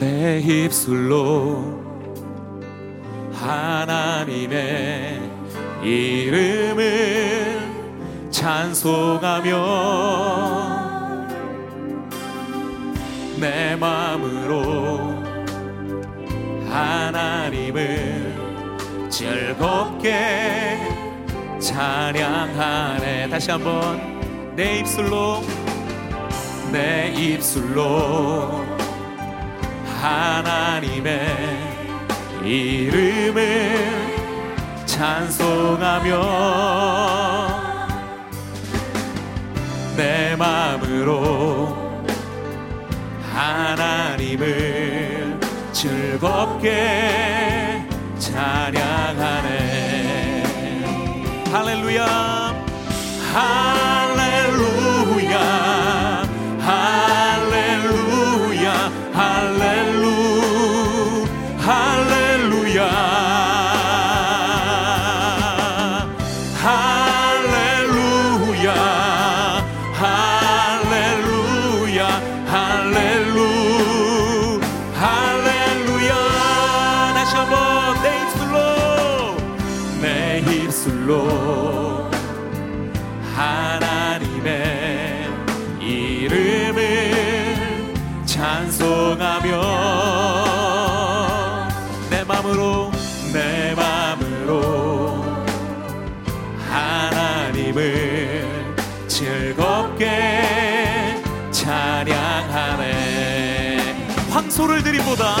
내 입술로 하나님의 이름을 찬송하며 내 마음으로 하나님을 즐겁게 찬양하네. 다시 한번 내 입술로 내 입술로 하나님의 이름을 찬송하며 내 마음으로 하나님을 즐겁게 찬양하네. 할렐루야. 할렐루야 황소를 드림보다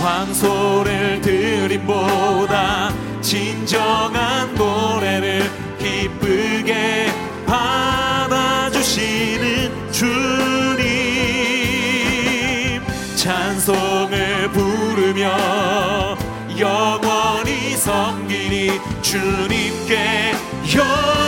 황소를 드림보다 진정한 노래를 기쁘게 받아주시는 주님. 찬송을 부르며 영원히 섬기니 주님께 영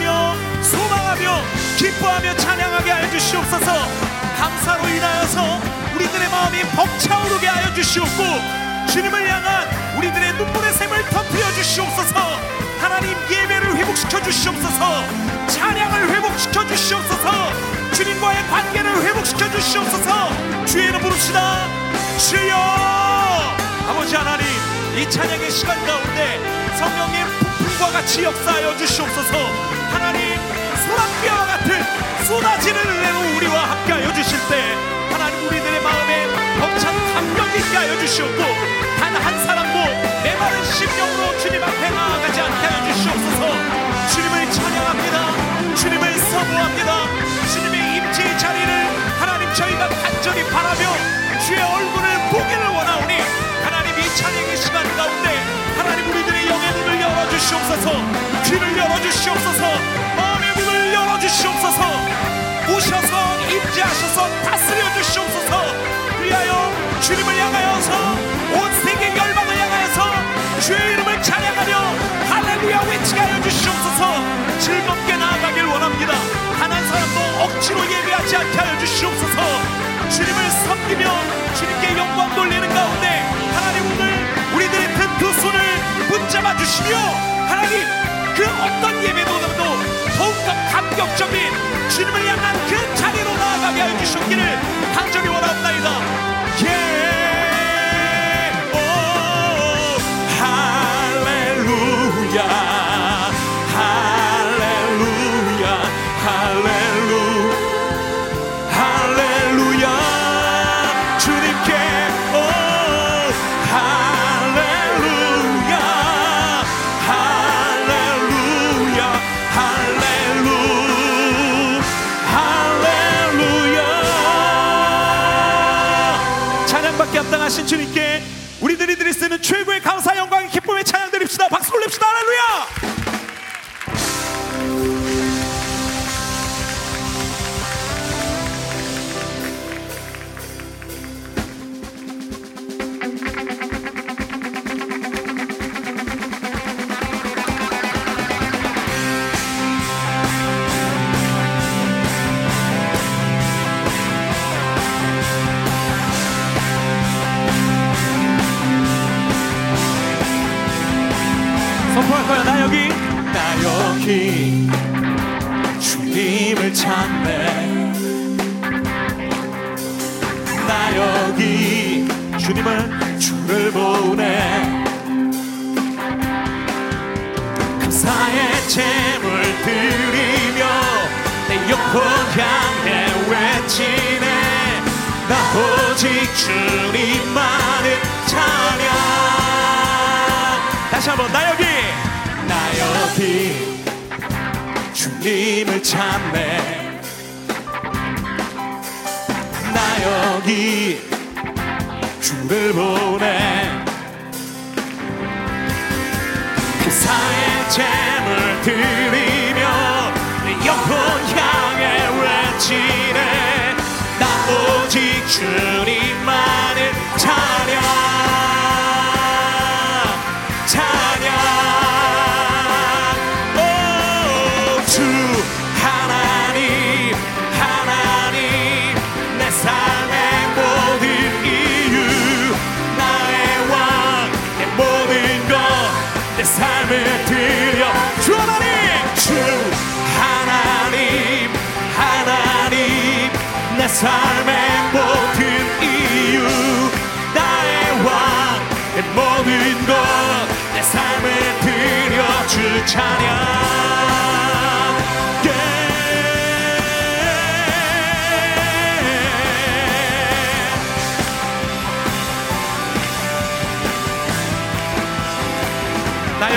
뻐하며 찬양하게 하여 주시옵소서. 감사로 인하여서 우리들의 마음이 벅차오르게 하여 주시옵고 주님을 향한 우리들의 눈물의 샘을 터뜨려 주시옵소서. 하나님 예배를 회복시켜 주시옵소서. 찬양을 회복시켜 주시옵소서. 주님과의 관계를 회복시켜 주시옵소서. 주의 이름 부릅시다. 주여! 아버지 하나님 이 찬양의 시간 가운데 성령님 폭풍과 같이 역사하여 주시옵소서 가운데 하나님 우리들의 영의 문을 열어주시옵소서. 귀를 열어주시옵소서. 주시옵소서. 오셔서 임재하셔서 다스려 주시옵소서. 위하여 주님을 향하여서 온 세계 열방을 향하여서 주의 이름을 찬양하며 할렐루야 외치게 하여 주시옵소서. 즐겁게 나아가길 원합니다. 단한 사람도 억지로 예배하지 않게 하여 주시옵소서. 주님을 섬기며 주님께 영광 돌리는 가운데 하나님 오늘 우리들의 든두 손을 붙잡아 주시며 하나님 그 어떤 예배보다도 더욱 더 감격적인 주님을 향한 그 자리로 나아가게 하여 주셨기를 간절히 원합니다 거룩하신 주님께 우리들이 드릴 수 있는 최고의 감사 영광의 기쁨의 찬양 드립시다. 주님만을 찬양. 다시 한번 나 여기 나 여기 주님을 찾네. 나 여기 주를 보네. 그사의 잼을 드리며 영혼 향해 외치네. 나 오직 주님.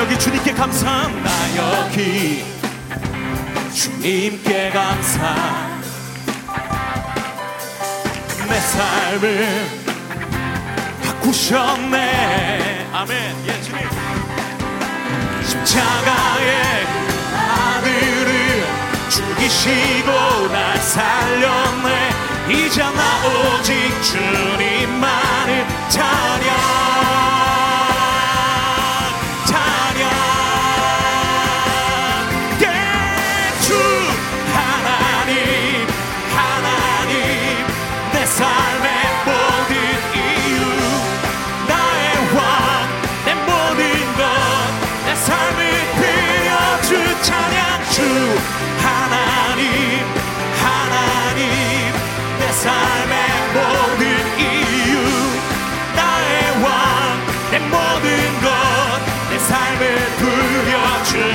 여기 주님께 감사 나 여기 주님께 감사 내 삶을 바꾸셨네. 아멘. 예 주님. 십자가의 아들을 죽이시고 날 살렸네. 이제 나 오직 주님만을 찬양 찬양.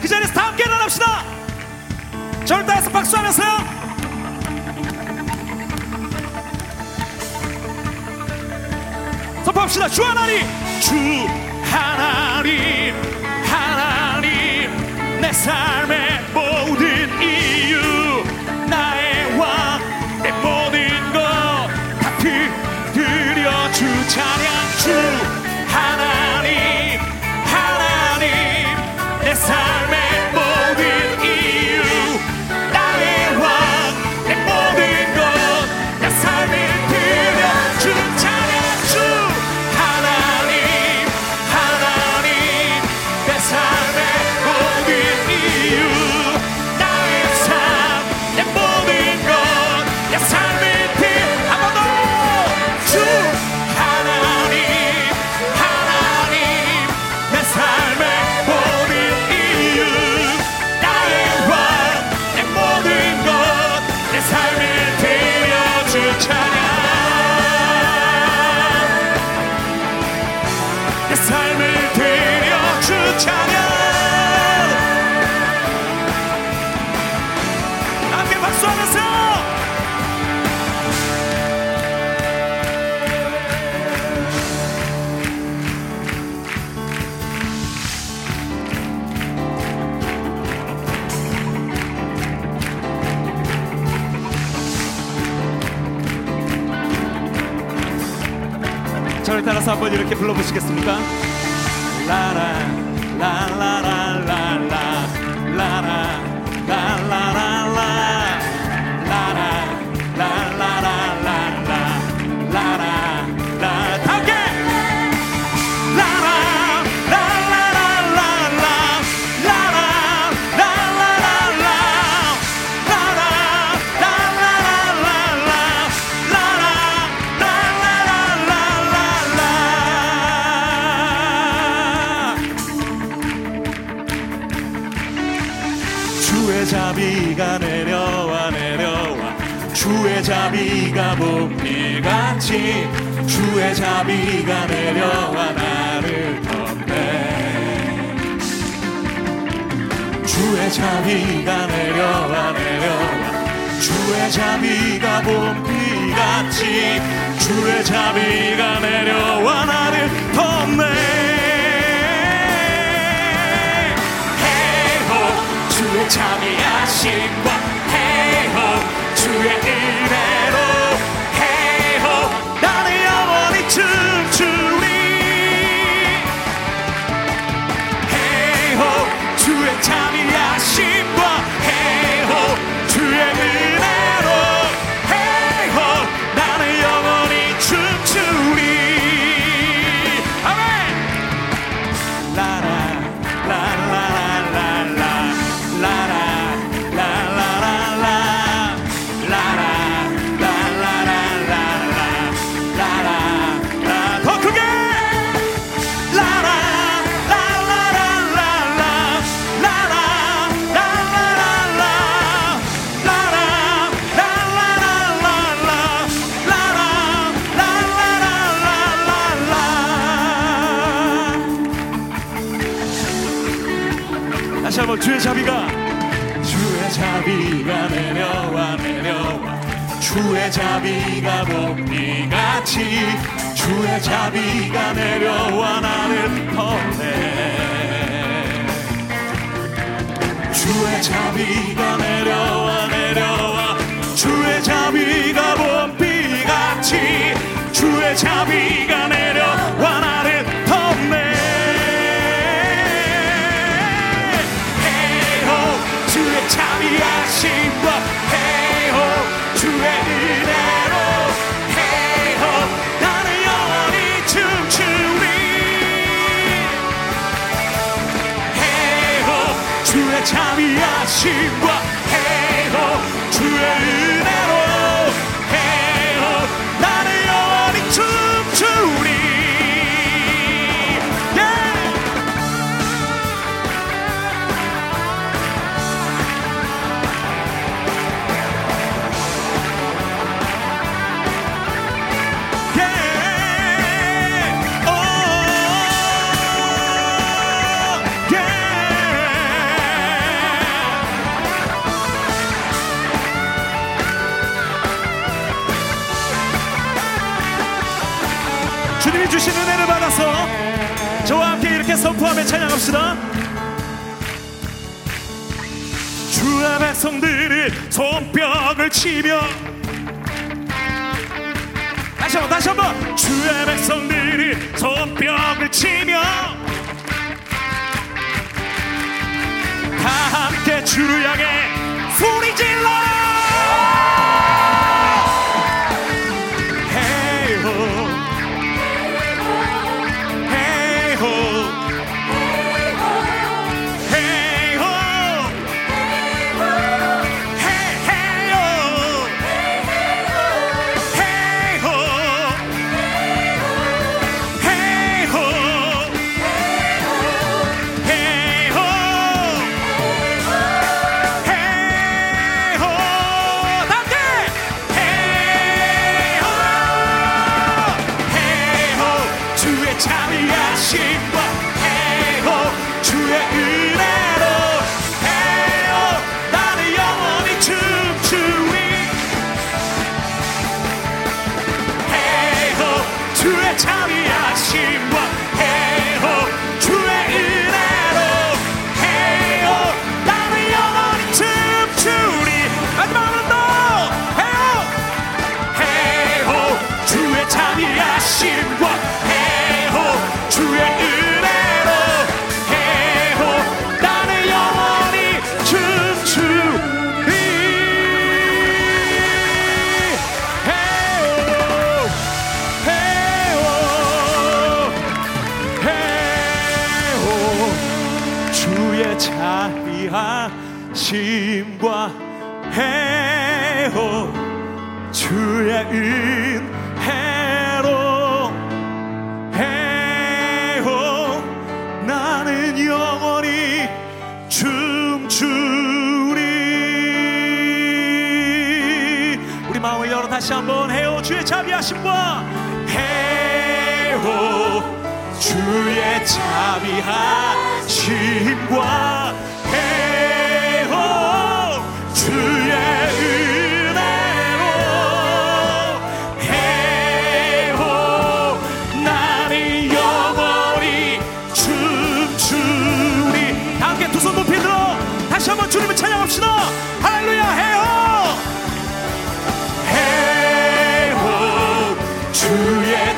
그 자리에서 다 함께 일어납시다. 저를 따라서 박수하면서요. 선포합시다. 주 하나님, 주 하나님, 하나님 내 삶에. 한번 이렇게 불러보시겠습니까? 다시 한번 주의 자비가. 주의 자비가 내려와 내려와. 주의 자비가 봄비같이. 주의 자비가 내려와 나를 건네. 주의 자비가 내려와 내려와. 주의 자비가 봄비같이. 주의 자비 자비하신 과 찬양합시다. 주의 백성들이 손뼉을 치며. 다시 한번 다시 한번. 주의 백성들이 손뼉을 치며. 다 함께 주를 향해 소리 질러라 해요 oh.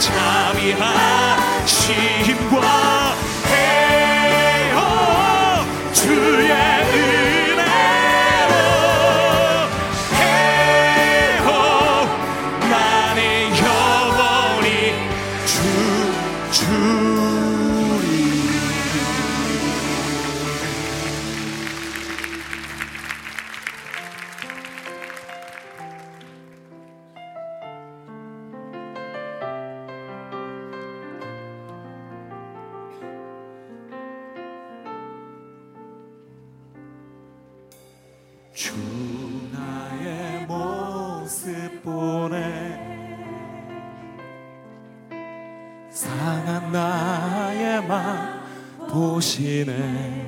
참여하심과 주 나의 모습 보내. 상한 나의 맘 보시네.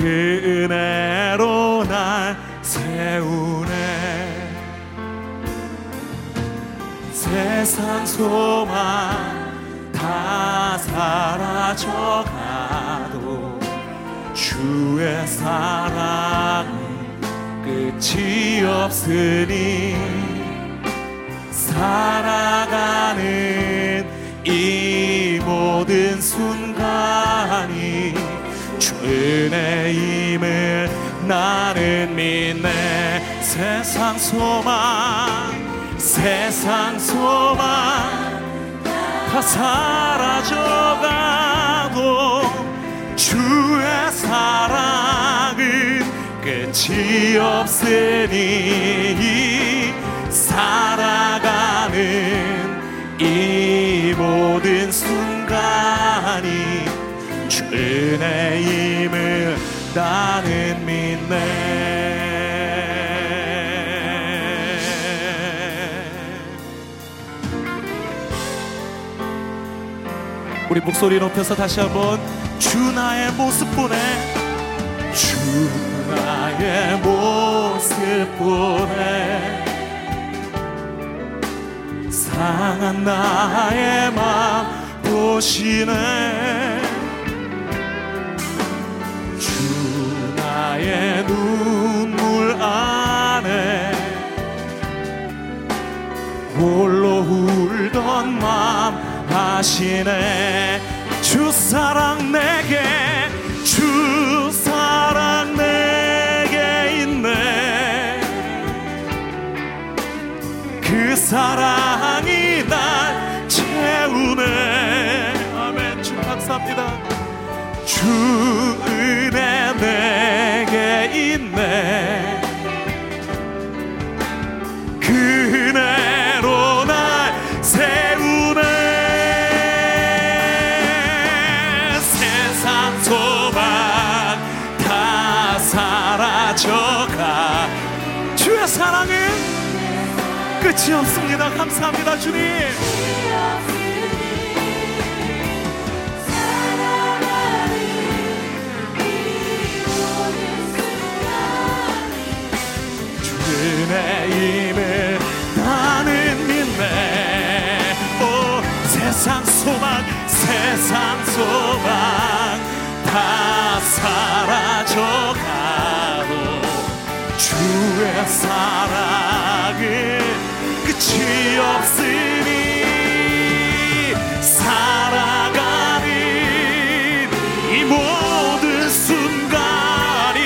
그 은혜로 날 세우네. 세상 소망 다 사라져가도 주의 사랑은 끝이 없으니 살아가는 이 모든 순간이 주 은혜임을 나는 믿네. 세상 소망 세상 소망 다 사라져가고 주의 사랑은 끝이 없으니 살아가는 이 모든 순간이 은혜임을 나는 믿네. 우리 목소리 높여서 다시 한번 주 나의 모습 보내 주 나의 모습 보내 상한 나의 맘 보시네 눈물 안에 홀로 울던 맘 아시네 주 사랑 내게 주 사랑 내게 있네. 그 사랑이 날 채우네. 아멘. 주 감사합니다. 주 은혜 내 끝이 없습니다. 감사합니다 주님. 주은혜임을 나는 믿네. 오 세상 소망 세상 소망 다 사라져가도 주의 사랑은 끝이 없으니 살아가는 이 모든 순간이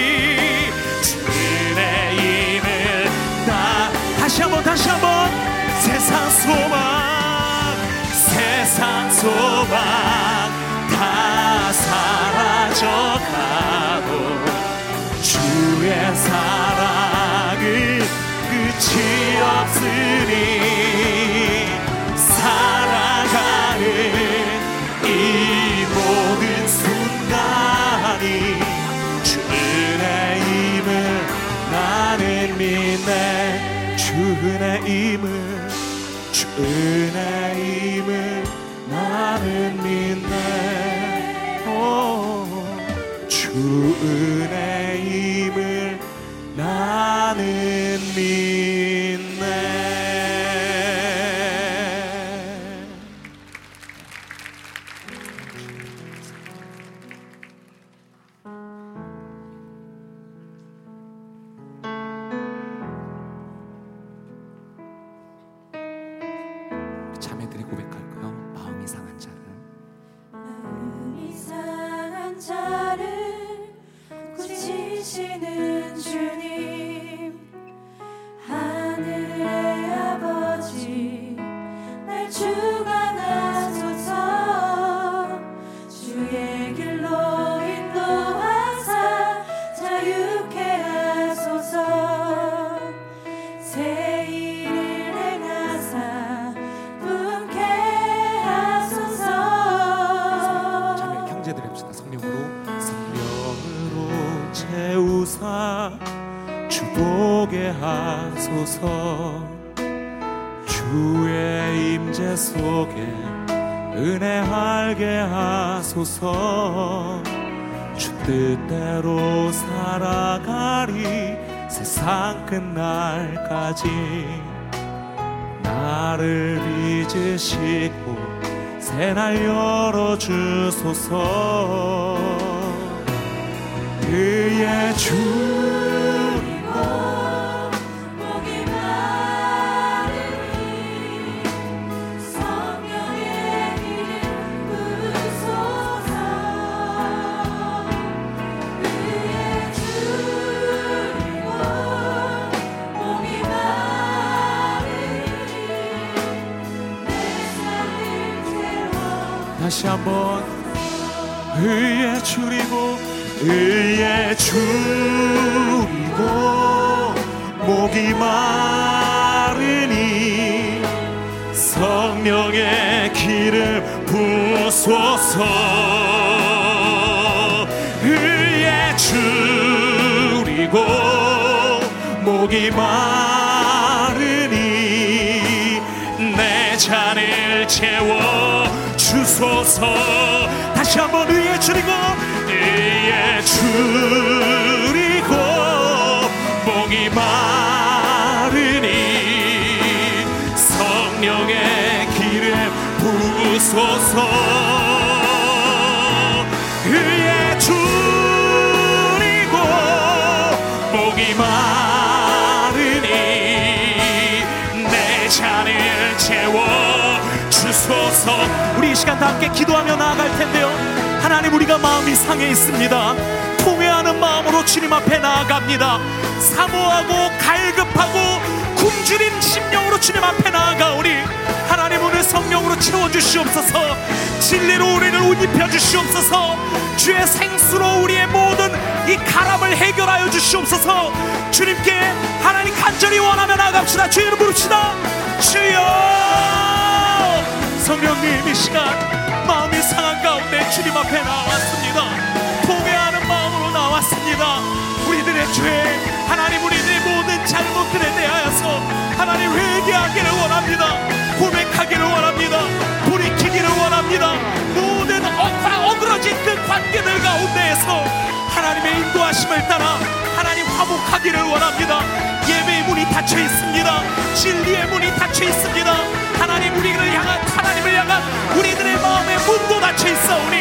주의 힘을 다 다시 한번 다시 한번 세상 소망 세상 소망 없으니 살아가는 이 모든 순간이 주의 힘을 나는 믿네. 주의 힘을 주의 힘을 나는 믿네. 오, 주의 힘을 나는 믿네 하소서. 주의 임재 속에 은혜 알게 하소서. 주 뜻대로 살아가리 세상 끝날까지. 나를 빚으시고 새날 열어주소서. 그의 주 다시 한번 의에 줄이고 의에 줄이고 목이 마르니 성령의 기름 부소서 의에 줄이고 목이 마르니 내 잔을 채워 주소서. 다시 한번 의에 줄이고 의에 줄이고 목이 마르니 성령의 기름 부소서. 의에 줄이고 목이 마르니 내 잔을 채워 주소서. 우리 이 시간 다 함께 기도하며 나아갈 텐데요. 하나님 우리가 마음이 상해 있습니다. 통회하는 마음으로 주님 앞에 나아갑니다. 사모하고 갈급하고 굶주린 심령으로 주님 앞에 나아가오니 하나님 오늘 성령으로 채워주시옵소서. 진리로 우리를 옷 입혀주시옵소서. 주의 생수로 우리의 모든 이 가람을 해결하여 주시옵소서. 주님께 하나님 간절히 원하며 나갑시다. 주의 이름 부릅시다. 주여 성령님 이 시간 마음이 상한 가운데 주님 앞에 나왔습니다. 통회하는 마음으로 나왔습니다. 우리들의 죄 하나님 우리들의 모든 잘못들에 대하여서 하나님 회개하기를 원합니다. 고백하기를 원합니다. 돌이키기를 원합니다. 모든 억, 어그러진 그 관계들 가운데에서 하나님의 인도하심을 따라 하나님 화목하기를 원합니다 예배의 문이 닫혀 있습니다. 진리의 문이 닫혀 있습니다. 하나님 우리를 향한 하나님을 향한 우리들의 마음의 문도 닫혀 있사오니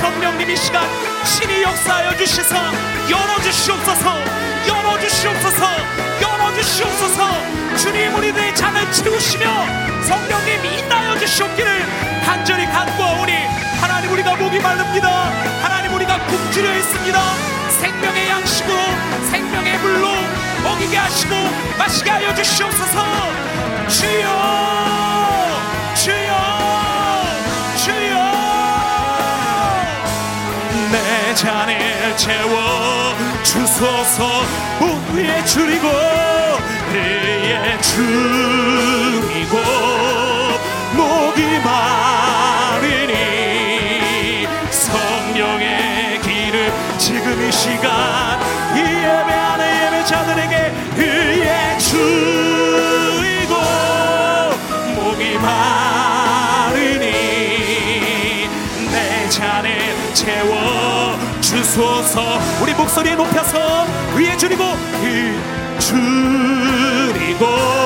성령님 이 시간 신이 역사하여 주시사 열어 주시옵소서 열어 주시옵소서 열어 주시옵소서. 주님 우리들의 잔을 채우시며 성령님 인하여 주시옵기를 간절히 간구하오니 하나님 우리가 목이 마릅니다. 하나님 우리가 굶주려 있습니다. 생명의 양식으로 생명의 물로 먹이게 하시고 마시게 하여 주시옵소서. 주여 주여 주여. 내 잔을 채워 주소서 우리의 줄이고 우리의 줄이고 목이 마르니 성령의 기름 지금 이 시간 주소서 우리 목소리 높여서 위에 줄이고 위 줄이고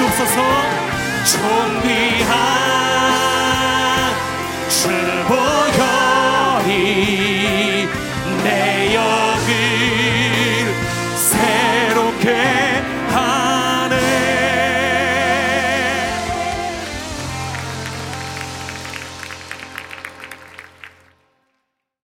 주시옵소서. 존귀한 주보혈이